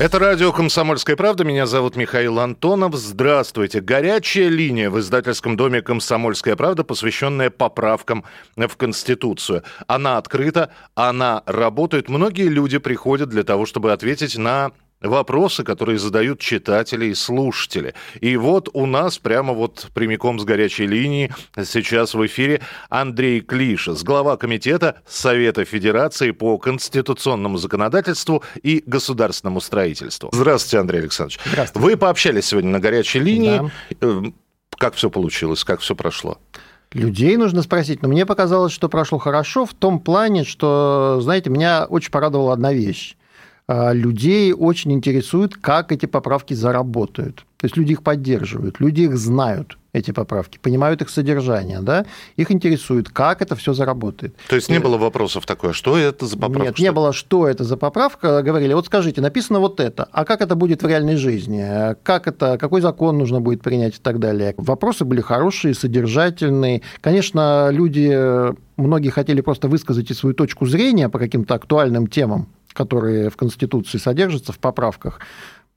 Это радио «Комсомольская правда». Меня зовут Михаил Антонов. Здравствуйте. Горячая линия в издательском доме «Комсомольская правда», посвященная поправкам в Конституцию. Она открыта, она работает. Многие люди приходят для того, чтобы ответить на вопросы, которые задают читатели и слушатели. И вот у нас прямо вот прямиком с горячей линии сейчас в эфире Андрей Клишес, глава комитета Совета Федерации по конституционному законодательству и государственному строительству. Здравствуйте, Андрей Александрович. Здравствуйте. Вы пообщались сегодня на горячей линии. Да. Как все получилось, как все прошло? Людей нужно спросить, но мне показалось, что прошло хорошо в том плане, что, знаете, меня очень порадовала одна вещь. А, людей очень интересует, как эти поправки заработают. То есть люди их поддерживают, люди их знают, эти поправки, понимают их содержание, да, их интересует, как это все заработает. То есть не было вопросов такое, что это за поправка? Нет, не было, что это за поправка. Говорили, вот скажите, написано вот это, а как это будет в реальной жизни? Как это, какой закон нужно будет принять и так далее? Вопросы были хорошие, содержательные. Конечно, люди, многие хотели просто высказать и свою точку зрения по каким-то актуальным темам, которые в Конституции содержатся, в поправках,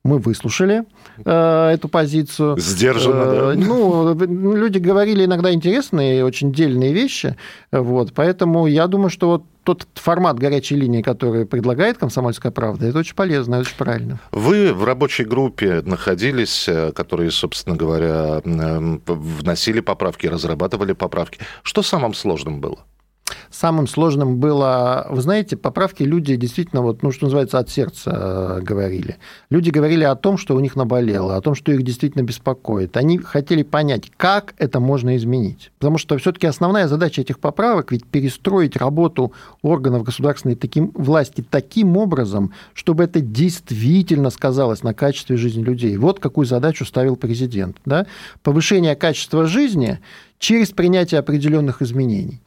мы выслушали э, эту позицию. Сдержанно, э, да? Ну, люди говорили иногда интересные, очень дельные вещи, вот, поэтому я думаю, что вот тот формат горячей линии, который предлагает «Комсомольская правда», это очень полезно, очень правильно. Вы в рабочей группе находились, э, которые, собственно говоря, э, вносили поправки, разрабатывали поправки. Что самым сложным было? Самым сложным было, вы знаете, поправки люди действительно, вот, ну, что называется, от сердца э, говорили. Люди говорили о том, что у них наболело, о том, что их действительно беспокоит. Они хотели понять, как это можно изменить. Потому что все-таки основная задача этих поправок ведь перестроить работу органов государственной таким, власти таким образом, чтобы это действительно сказалось на качестве жизни людей. Вот какую задачу ставил президент. Да? Повышение качества жизни через принятие определенных изменений.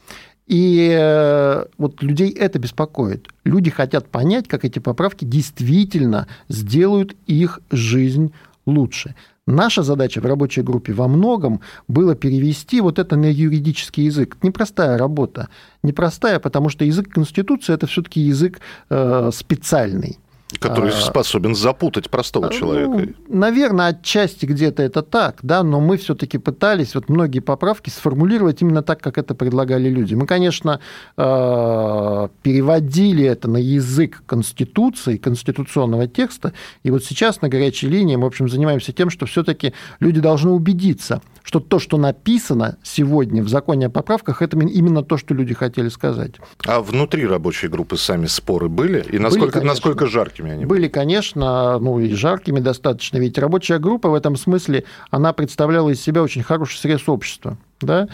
И э, вот людей это беспокоит. Люди хотят понять, как эти поправки действительно сделают их жизнь лучше. Наша задача в рабочей группе во многом было перевести вот это на юридический язык. Непростая работа. Непростая, потому что язык Конституции – это все-таки язык э, специальный. Который а, способен запутать простого ну, человека. Наверное, отчасти где-то это так, да, но мы все-таки пытались вот многие поправки сформулировать именно так, как это предлагали люди. Мы, конечно, а, переводили это на язык Конституции, конституционного текста, и вот сейчас на горячей линии мы, в общем, занимаемся тем, что все-таки люди должны убедиться, что то, что написано сегодня в законе о поправках, это именно то, что люди хотели сказать. А внутри рабочей группы сами споры были? И насколько, были, насколько жаркими? жаркими они были? Были, конечно, ну и жаркими достаточно. Ведь рабочая группа в этом смысле, она представляла из себя очень хороший срез общества да,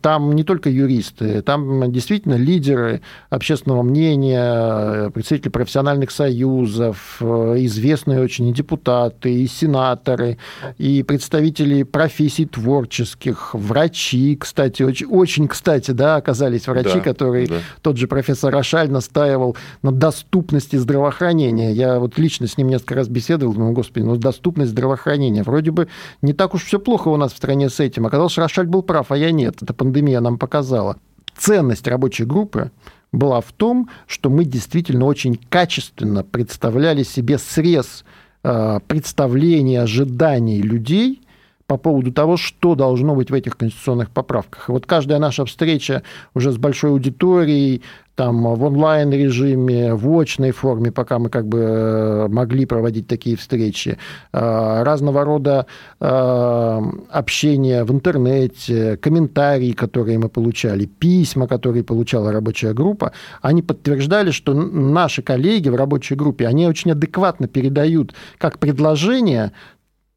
там не только юристы, там действительно лидеры общественного мнения, представители профессиональных союзов, известные очень и депутаты, и сенаторы, и представители профессий творческих, врачи, кстати, очень, очень кстати, да, оказались врачи, да, которые да. тот же профессор Рошаль настаивал на доступности здравоохранения. Я вот лично с ним несколько раз беседовал, думаю, господи, ну доступность здравоохранения. Вроде бы не так уж все плохо у нас в стране с этим. Оказалось, Рошаль был прав, а я нет. Эта пандемия нам показала. Ценность рабочей группы была в том, что мы действительно очень качественно представляли себе срез э, представлений, ожиданий людей по поводу того, что должно быть в этих конституционных поправках. И вот каждая наша встреча уже с большой аудиторией, там в онлайн-режиме, в очной форме, пока мы как бы э, могли проводить такие встречи, э, разного рода э, общение в интернете, комментарии, которые мы получали, письма, которые получала рабочая группа, они подтверждали, что наши коллеги в рабочей группе, они очень адекватно передают как предложения,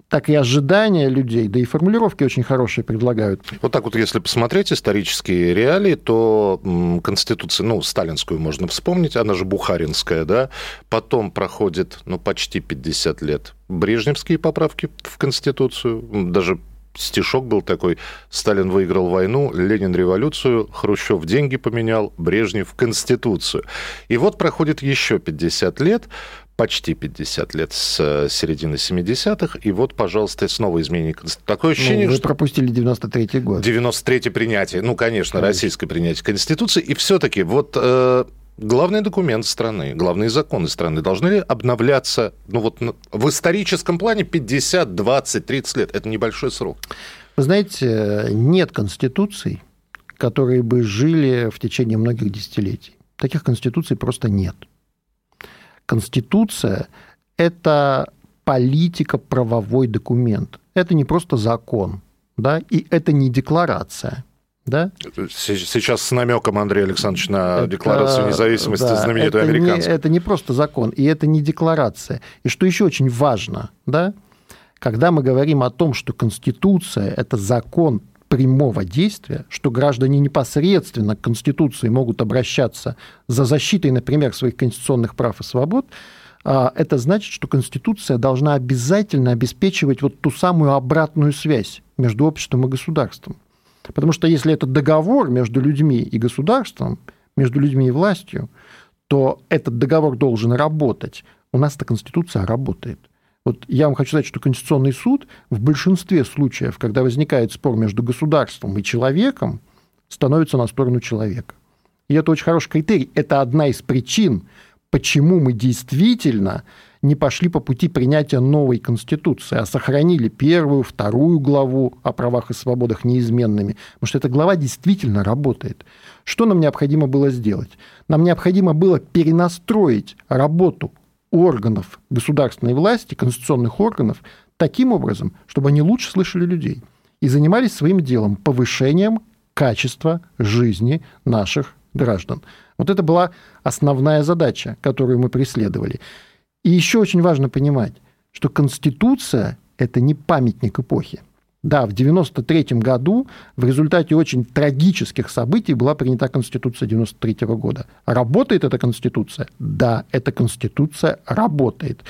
так и ожидания людей, да и формулировки очень хорошие предлагают. Вот так вот, если посмотреть исторические реалии, то Конституцию, ну, сталинскую можно вспомнить, она же бухаринская, да, потом проходит, ну, почти 50 лет брежневские поправки в Конституцию, даже стишок был такой. Сталин выиграл войну, Ленин революцию, Хрущев деньги поменял, Брежнев конституцию. И вот проходит еще 50 лет, почти 50 лет с э, середины 70-х, и вот, пожалуйста, снова изменение Конституции. Такое ну, ощущение, ну, вы что... пропустили 93-й год. 93-й принятие, ну, конечно, конечно, российское принятие Конституции, и все-таки вот э, главный документ страны, главные законы страны должны ли обновляться, ну, вот в историческом плане 50, 20, 30 лет, это небольшой срок. Вы знаете, нет конституций, которые бы жили в течение многих десятилетий. Таких конституций просто нет. Конституция – это политико-правовой документ. Это не просто закон, да, и это не декларация. Да? Сейчас с намеком, Андрей Александрович, на это, Декларацию независимости да, знаменитую это американскую. Не, это не просто закон, и это не декларация. И что еще очень важно, да, когда мы говорим о том, что Конституция – это закон прямого действия, что граждане непосредственно к Конституции могут обращаться за защитой, например, своих конституционных прав и свобод, а, это значит, что Конституция должна обязательно обеспечивать вот ту самую обратную связь между обществом и государством. Потому что если это договор между людьми и государством, между людьми и властью, то этот договор должен работать. У нас эта Конституция работает – вот я вам хочу сказать, что Конституционный суд в большинстве случаев, когда возникает спор между государством и человеком, становится на сторону человека. И это очень хороший критерий. Это одна из причин, почему мы действительно не пошли по пути принятия новой Конституции, а сохранили первую, вторую главу о правах и свободах неизменными. Потому что эта глава действительно работает. Что нам необходимо было сделать? Нам необходимо было перенастроить работу органов государственной власти, конституционных органов, таким образом, чтобы они лучше слышали людей и занимались своим делом, повышением качества жизни наших граждан. Вот это была основная задача, которую мы преследовали. И еще очень важно понимать, что Конституция – это не памятник эпохи. Да, в 1993 году в результате очень трагических событий была принята Конституция 1993 года. Работает эта Конституция? Да, эта Конституция работает.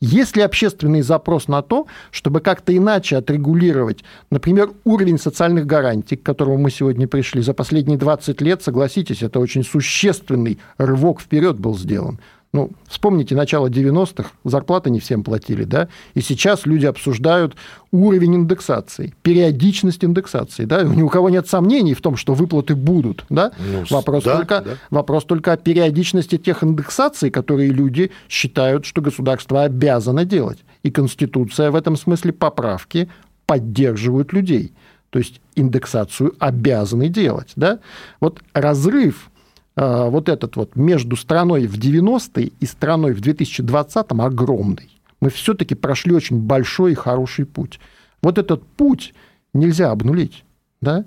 Есть ли общественный запрос на то, чтобы как-то иначе отрегулировать, например, уровень социальных гарантий, к которому мы сегодня пришли? За последние 20 лет, согласитесь, это очень существенный рывок вперед был сделан. Ну, вспомните начало 90-х, зарплаты не всем платили, да, и сейчас люди обсуждают уровень индексации, периодичность индексации, да, ни у кого нет сомнений в том, что выплаты будут, да, ну, вопрос, да, только, да. вопрос только о периодичности тех индексаций, которые люди считают, что государство обязано делать, и Конституция в этом смысле поправки поддерживают людей, то есть индексацию обязаны делать, да, вот разрыв вот этот вот между страной в 90-е и страной в 2020-м огромный. Мы все-таки прошли очень большой и хороший путь. Вот этот путь нельзя обнулить. Да?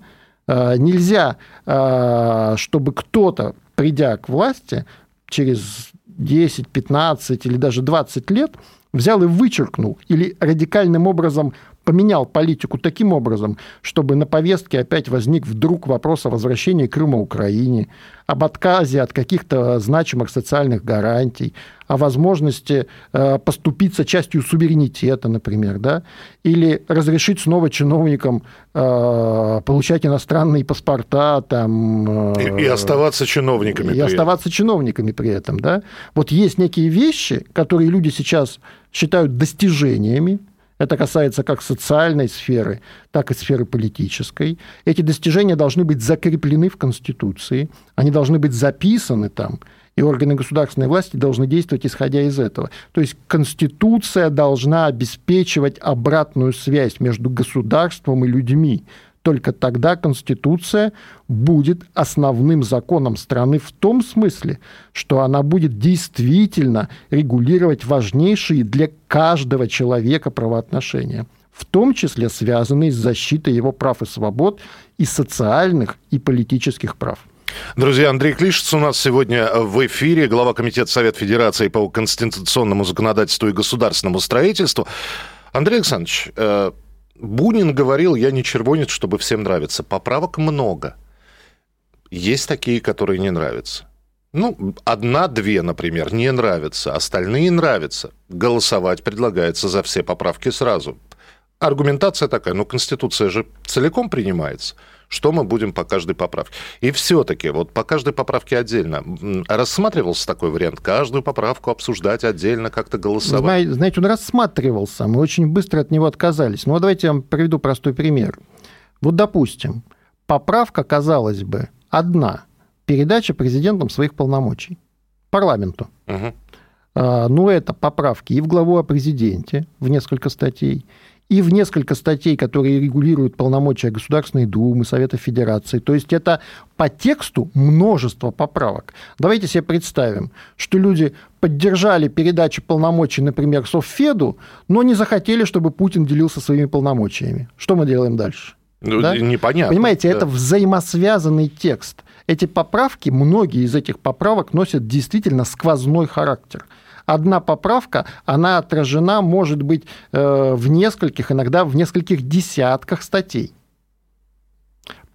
А, нельзя, а, чтобы кто-то, придя к власти через 10, 15 или даже 20 лет, взял и вычеркнул или радикальным образом поменял политику таким образом, чтобы на повестке опять возник вдруг вопрос о возвращении Крыма Украине, об отказе от каких-то значимых социальных гарантий, о возможности э, поступиться частью суверенитета, например, да, или разрешить снова чиновникам э, получать иностранные паспорта, там, э, и, и оставаться чиновниками. И оставаться этом. чиновниками при этом, да. Вот есть некие вещи, которые люди сейчас считают достижениями, это касается как социальной сферы, так и сферы политической. Эти достижения должны быть закреплены в Конституции, они должны быть записаны там, и органы государственной власти должны действовать исходя из этого. То есть Конституция должна обеспечивать обратную связь между государством и людьми. Только тогда Конституция будет основным законом страны в том смысле, что она будет действительно регулировать важнейшие для каждого человека правоотношения в том числе связанные с защитой его прав и свобод и социальных, и политических прав. Друзья, Андрей Клишец у нас сегодня в эфире, глава Комитета Совет Федерации по конституционному законодательству и государственному строительству. Андрей Александрович, э, Бунин говорил, я не червонец, чтобы всем нравиться. Поправок много. Есть такие, которые не нравятся. Ну, одна-две, например, не нравятся, остальные нравятся. Голосовать предлагается за все поправки сразу. Аргументация такая, ну, Конституция же целиком принимается. Что мы будем по каждой поправке? И все-таки вот по каждой поправке отдельно рассматривался такой вариант? Каждую поправку обсуждать отдельно, как-то голосовать? Знаете, он рассматривался, мы очень быстро от него отказались. Ну, давайте я вам приведу простой пример. Вот, допустим, поправка, казалось бы, одна. Передача президентом своих полномочий парламенту. Угу. Ну, это поправки и в главу о президенте в несколько статей, и в несколько статей, которые регулируют полномочия Государственной Думы, Совета Федерации. То есть это по тексту множество поправок. Давайте себе представим, что люди поддержали передачу полномочий, например, Совфеду, но не захотели, чтобы Путин делился своими полномочиями. Что мы делаем дальше? Ну, да? Непонятно. Понимаете, да. это взаимосвязанный текст. Эти поправки, многие из этих поправок носят действительно сквозной характер одна поправка, она отражена, может быть, э, в нескольких, иногда в нескольких десятках статей.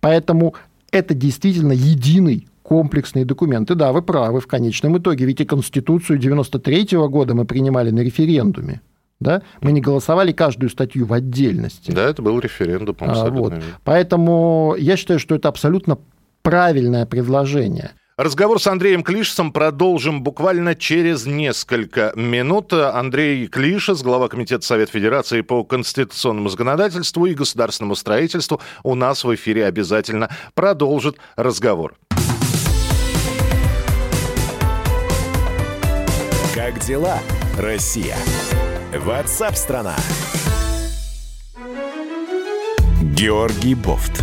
Поэтому это действительно единый комплексные документы. Да, вы правы в конечном итоге, ведь и Конституцию 93 -го года мы принимали на референдуме. Да? Мы не голосовали каждую статью в отдельности. Да, это был референдум. А, вот. Поэтому я считаю, что это абсолютно правильное предложение. Разговор с Андреем Клишесом продолжим буквально через несколько минут. Андрей Клишес, глава Комитета Совета Федерации по конституционному законодательству и государственному строительству, у нас в эфире обязательно продолжит разговор. Как дела, Россия? Ватсап-страна! Георгий Бофт.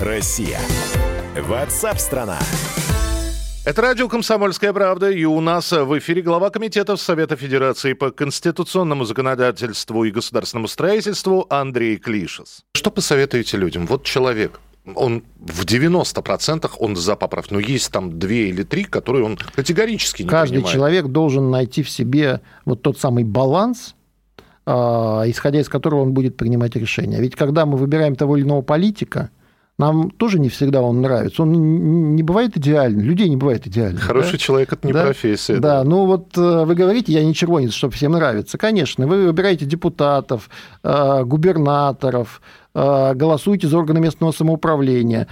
Россия? Ватсап-страна! Это радио «Комсомольская правда», и у нас в эфире глава комитета Совета Федерации по конституционному законодательству и государственному строительству Андрей Клишес. Что посоветуете людям? Вот человек, он в 90% он за поправку, но есть там две или три, которые он категорически не Каждый принимает. человек должен найти в себе вот тот самый баланс, а, исходя из которого он будет принимать решения. Ведь когда мы выбираем того или иного политика – нам тоже не всегда он нравится. Он не бывает идеален. Людей не бывает идеально. Хороший да? человек – это не да? профессия. Да. да, ну вот э, вы говорите, я не червонец, чтобы всем нравится. Конечно, вы выбираете депутатов, э, губернаторов, э, голосуете за органы местного самоуправления.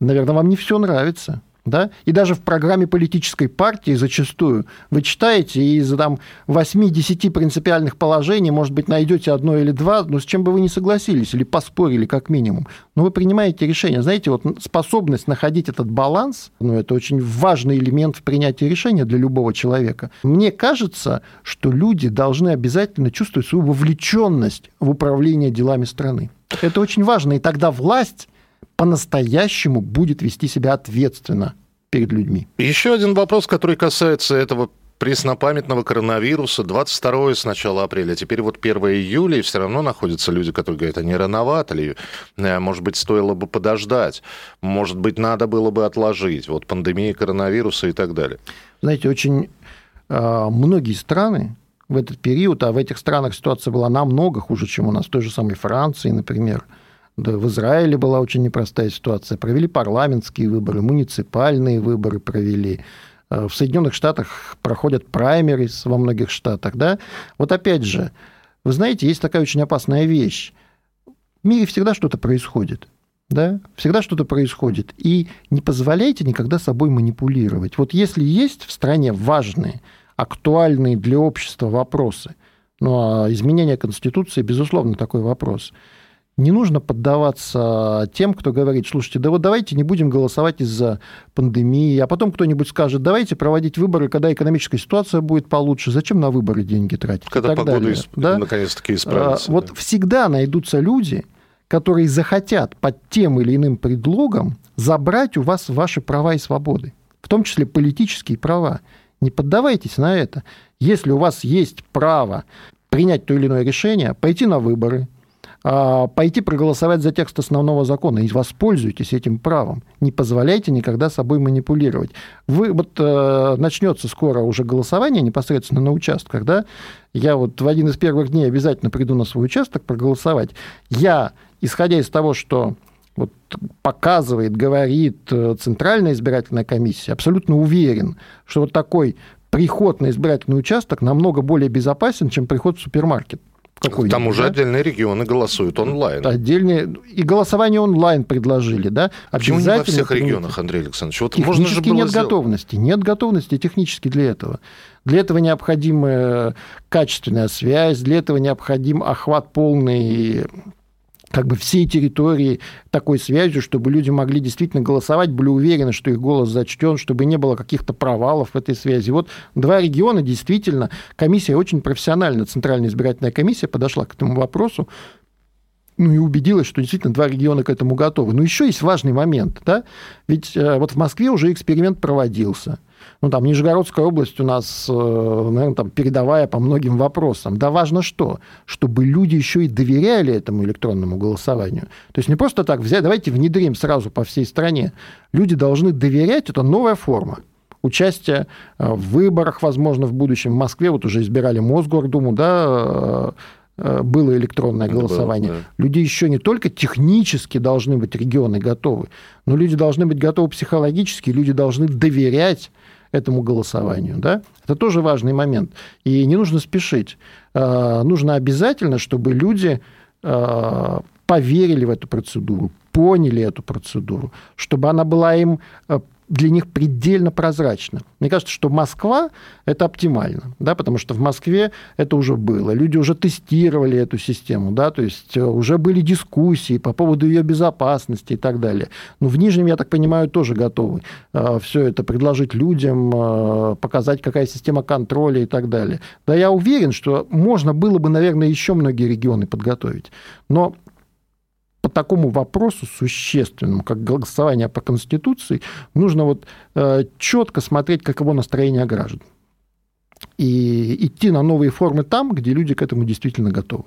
Наверное, вам не все нравится да, и даже в программе политической партии зачастую вы читаете и из там 8-10 принципиальных положений, может быть, найдете одно или два, но с чем бы вы не согласились или поспорили как минимум. Но вы принимаете решение. Знаете, вот способность находить этот баланс, ну, это очень важный элемент в принятии решения для любого человека. Мне кажется, что люди должны обязательно чувствовать свою вовлеченность в управление делами страны. Это очень важно, и тогда власть по-настоящему будет вести себя ответственно перед людьми. Еще один вопрос, который касается этого преснопамятного коронавируса. 22 с начала апреля, теперь вот 1 июля, и все равно находятся люди, которые говорят, а не рановато ли, э, может быть, стоило бы подождать, может быть, надо было бы отложить, вот пандемия коронавируса и так далее. Знаете, очень э, многие страны в этот период, а в этих странах ситуация была намного хуже, чем у нас, в той же самой Франции, например, да, в Израиле была очень непростая ситуация. Провели парламентские выборы, муниципальные выборы провели. Э, в Соединенных Штатах проходят праймерис во многих штатах. Да? Вот опять же, вы знаете, есть такая очень опасная вещь. В мире всегда что-то происходит. Да? Всегда что-то происходит. И не позволяйте никогда собой манипулировать. Вот если есть в стране важные, актуальные для общества вопросы, ну, а изменение Конституции, безусловно, такой вопрос – не нужно поддаваться тем, кто говорит, слушайте, да вот давайте не будем голосовать из-за пандемии, а потом кто-нибудь скажет, давайте проводить выборы, когда экономическая ситуация будет получше, зачем на выборы деньги тратить? Когда погода исп... да? наконец-таки исправится. А, вот всегда найдутся люди, которые захотят под тем или иным предлогом забрать у вас ваши права и свободы, в том числе политические права. Не поддавайтесь на это. Если у вас есть право принять то или иное решение, пойти на выборы, пойти проголосовать за текст основного закона и воспользуйтесь этим правом. Не позволяйте никогда собой манипулировать. Вы, вот э, начнется скоро уже голосование непосредственно на участках, да, я вот в один из первых дней обязательно приду на свой участок проголосовать. Я, исходя из того, что вот показывает, говорит э, Центральная избирательная комиссия, абсолютно уверен, что вот такой приход на избирательный участок намного более безопасен, чем приход в супермаркет. Там уже да? отдельные регионы голосуют онлайн. Отдельные. И голосование онлайн предложили, да? Почему не во всех регионах, Андрей Александрович? Вот можно же было нет сделать. готовности. Нет готовности технически для этого. Для этого необходима качественная связь, для этого необходим охват полный как бы всей территории такой связью, чтобы люди могли действительно голосовать, были уверены, что их голос зачтен, чтобы не было каких-то провалов в этой связи. Вот два региона действительно, комиссия очень профессионально, Центральная избирательная комиссия подошла к этому вопросу, ну и убедилась, что действительно два региона к этому готовы. Но еще есть важный момент, да, ведь э, вот в Москве уже эксперимент проводился – ну, там, Нижегородская область у нас, э, наверное, там, передовая по многим вопросам. Да важно что? Чтобы люди еще и доверяли этому электронному голосованию. То есть не просто так взять, давайте внедрим сразу по всей стране. Люди должны доверять, это новая форма участия э, в выборах, возможно, в будущем. В Москве вот уже избирали Мосгордуму, да, э, было электронное голосование. Было, да. Люди еще не только технически должны быть регионы готовы, но люди должны быть готовы психологически, люди должны доверять этому голосованию. Да? Это тоже важный момент. И не нужно спешить. А, нужно обязательно, чтобы люди а, поверили в эту процедуру, поняли эту процедуру, чтобы она была им а, для них предельно прозрачно. Мне кажется, что Москва – это оптимально, да, потому что в Москве это уже было. Люди уже тестировали эту систему, да, то есть э, уже были дискуссии по поводу ее безопасности и так далее. Но в Нижнем, я так понимаю, тоже готовы э, все это предложить людям, э, показать, какая система контроля и так далее. Да, я уверен, что можно было бы, наверное, еще многие регионы подготовить. Но такому вопросу существенному, как голосование по Конституции, нужно вот э, четко смотреть, каково настроение граждан. И идти на новые формы там, где люди к этому действительно готовы.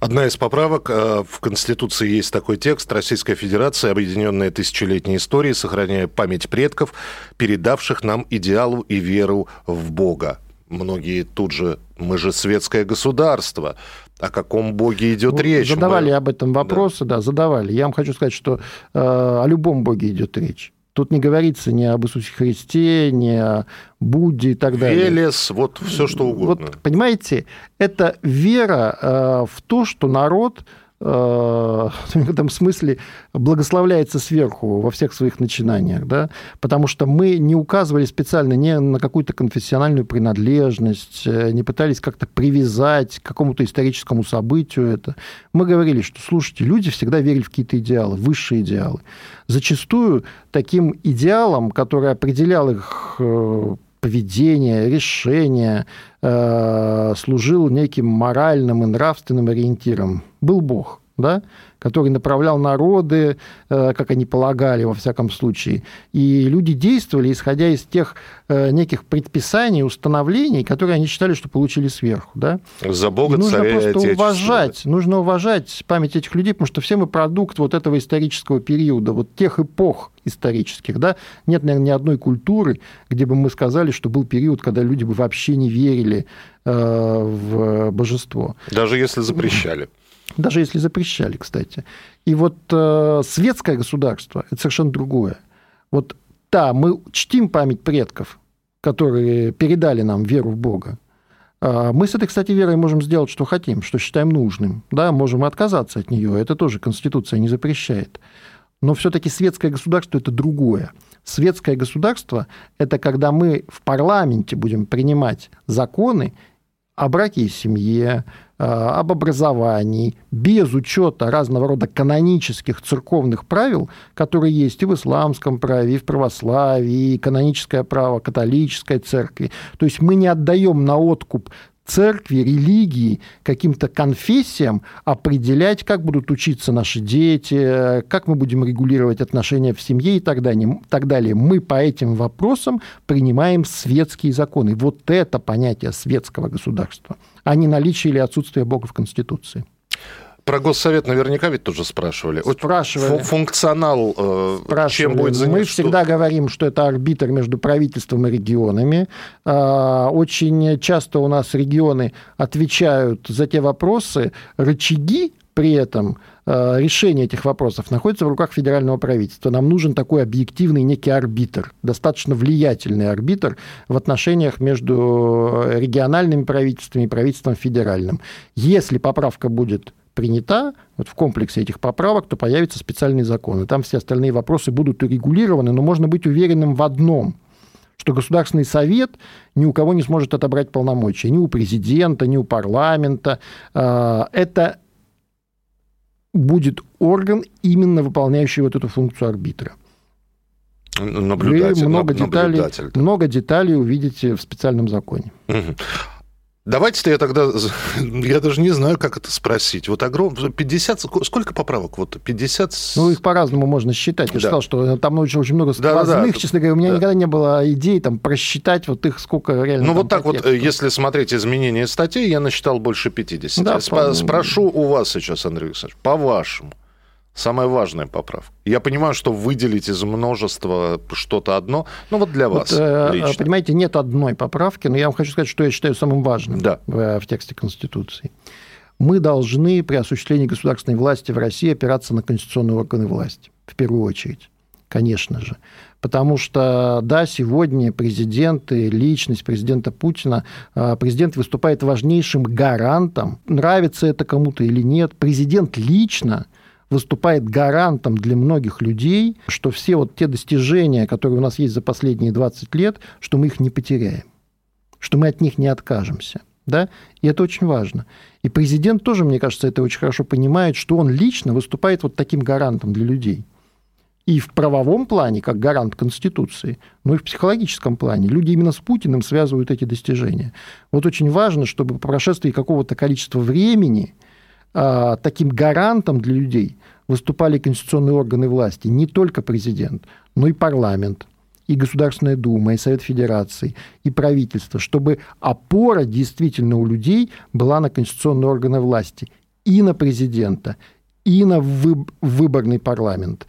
Одна из поправок э, в Конституции есть такой текст. Российская Федерация, объединенная тысячелетней историей, сохраняя память предков, передавших нам идеалу и веру в Бога. Многие тут же, мы же светское государство, о каком боге идет ну, речь? Задавали Мы... об этом вопросы, да. да, задавали. Я вам хочу сказать, что э, о любом боге идет речь. Тут не говорится ни об Иисусе Христе, ни о Будде и так далее. Велес, вот все что угодно. Вот, понимаете, это вера э, в то, что народ в этом смысле благословляется сверху во всех своих начинаниях, да, потому что мы не указывали специально не на какую-то конфессиональную принадлежность, э, не пытались как-то привязать к какому-то историческому событию это. Мы говорили, что, слушайте, люди всегда верили в какие-то идеалы, высшие идеалы. Зачастую таким идеалом, который определял их э, поведение, решение, служил неким моральным и нравственным ориентиром. Был Бог, да, который направлял народы, э, как они полагали, во всяком случае. И люди действовали, исходя из тех э, неких предписаний, установлений, которые они считали, что получили сверху. Да? За Бога, и нужно царя просто уважать, нужно уважать память этих людей, потому что все мы продукт вот этого исторического периода, вот тех эпох исторических. Да? Нет, наверное, ни одной культуры, где бы мы сказали, что был период, когда люди бы вообще не верили э, в божество. Даже если запрещали даже если запрещали, кстати. И вот э, светское государство – это совершенно другое. Вот да, мы чтим память предков, которые передали нам веру в Бога. А мы с этой, кстати, верой можем сделать, что хотим, что считаем нужным. Да, можем отказаться от нее, это тоже Конституция не запрещает. Но все-таки светское государство – это другое. Светское государство – это когда мы в парламенте будем принимать законы о браке и семье, об образовании, без учета разного рода канонических церковных правил, которые есть и в исламском праве, и в православии, и каноническое право католической церкви. То есть мы не отдаем на откуп церкви, религии, каким-то конфессиям определять, как будут учиться наши дети, как мы будем регулировать отношения в семье и так далее. Так далее. Мы по этим вопросам принимаем светские законы. Вот это понятие светского государства, а не наличие или отсутствие Бога в Конституции. Про Госсовет наверняка ведь тоже спрашивали. Спрашивали. Функционал э, чем будет заниматься? Мы всегда говорим, что это арбитр между правительством и регионами. А, очень часто у нас регионы отвечают за те вопросы, рычаги при этом э, решение этих вопросов находится в руках федерального правительства. Нам нужен такой объективный некий арбитр, достаточно влиятельный арбитр в отношениях между региональными правительствами и правительством федеральным. Если поправка будет принята, вот в комплексе этих поправок, то появится специальный закон. И там все остальные вопросы будут урегулированы, но можно быть уверенным в одном – что Государственный Совет ни у кого не сможет отобрать полномочия, ни у президента, ни у парламента. Э, это будет орган, именно выполняющий вот эту функцию арбитра. Наблюдатель, Вы много деталей, много деталей увидите в специальном законе. Угу. Давайте-то я тогда, я даже не знаю, как это спросить. Вот огром 50, сколько поправок? Вот 50... Ну, их по-разному можно считать. Я да. считал, что там очень, очень много сквозных, да, да, да. честно говоря. У меня да. никогда не было идей там просчитать вот их сколько реально. Ну, вот так вот, если смотреть изменения статей, я насчитал больше 50. Да, Сп- по... Спрошу у вас сейчас, Андрей Александрович, по-вашему, Самая важная поправка. Я понимаю, что выделить из множества что-то одно, но вот для вас вот, э, лично. Понимаете, нет одной поправки, но я вам хочу сказать, что я считаю самым важным да. в, в тексте Конституции. Мы должны при осуществлении государственной власти в России опираться на конституционные органы власти, в первую очередь, конечно же. Потому что, да, сегодня президент и личность президента Путина, э, президент выступает важнейшим гарантом, нравится это кому-то или нет, президент лично – выступает гарантом для многих людей, что все вот те достижения, которые у нас есть за последние 20 лет, что мы их не потеряем, что мы от них не откажемся. Да? И это очень важно. И президент тоже, мне кажется, это очень хорошо понимает, что он лично выступает вот таким гарантом для людей. И в правовом плане, как гарант Конституции, но и в психологическом плане. Люди именно с Путиным связывают эти достижения. Вот очень важно, чтобы по прошествии какого-то количества времени таким гарантом для людей выступали конституционные органы власти, не только президент, но и парламент, и Государственная Дума, и Совет Федерации, и правительство, чтобы опора действительно у людей была на конституционные органы власти, и на президента, и на выборный парламент,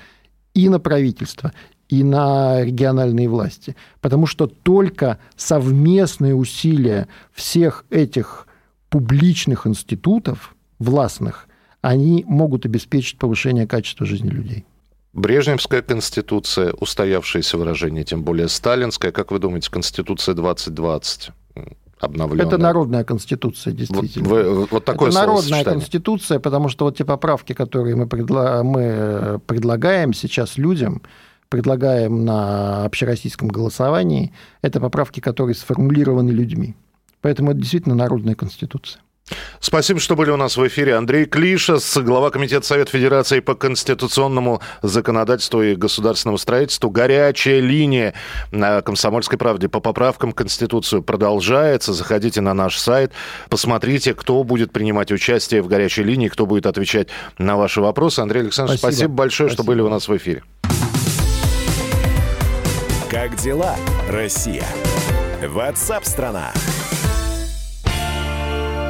и на правительство, и на региональные власти. Потому что только совместные усилия всех этих публичных институтов, властных, они могут обеспечить повышение качества жизни людей. Брежневская конституция, устоявшееся выражение, тем более сталинская. Как вы думаете, конституция 2020? обновленная. Это народная конституция, действительно. Вот, вы, вот такое Это народная конституция, потому что вот те поправки, которые мы, предла мы э, предлагаем сейчас людям, предлагаем на общероссийском голосовании, это поправки, которые сформулированы людьми. Поэтому это действительно народная конституция. Спасибо, что были у нас в эфире. Андрей Клишес, глава Комитета Совет Федерации по конституционному законодательству и государственному строительству. Горячая линия на «Комсомольской правде» по поправкам в Конституцию продолжается. Заходите на наш сайт, посмотрите, кто будет принимать участие в горячей линии, кто будет отвечать на ваши вопросы. Андрей Александрович, спасибо, спасибо большое, спасибо. что были у нас в эфире. Как дела, Россия? Ватсап-страна!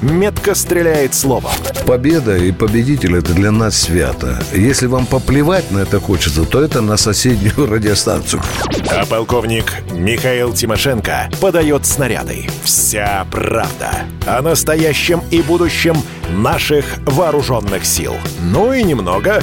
метко стреляет словом. Победа и победитель – это для нас свято. Если вам поплевать на это хочется, то это на соседнюю радиостанцию. А полковник Михаил Тимошенко подает снаряды. Вся правда о настоящем и будущем наших вооруженных сил. Ну и немного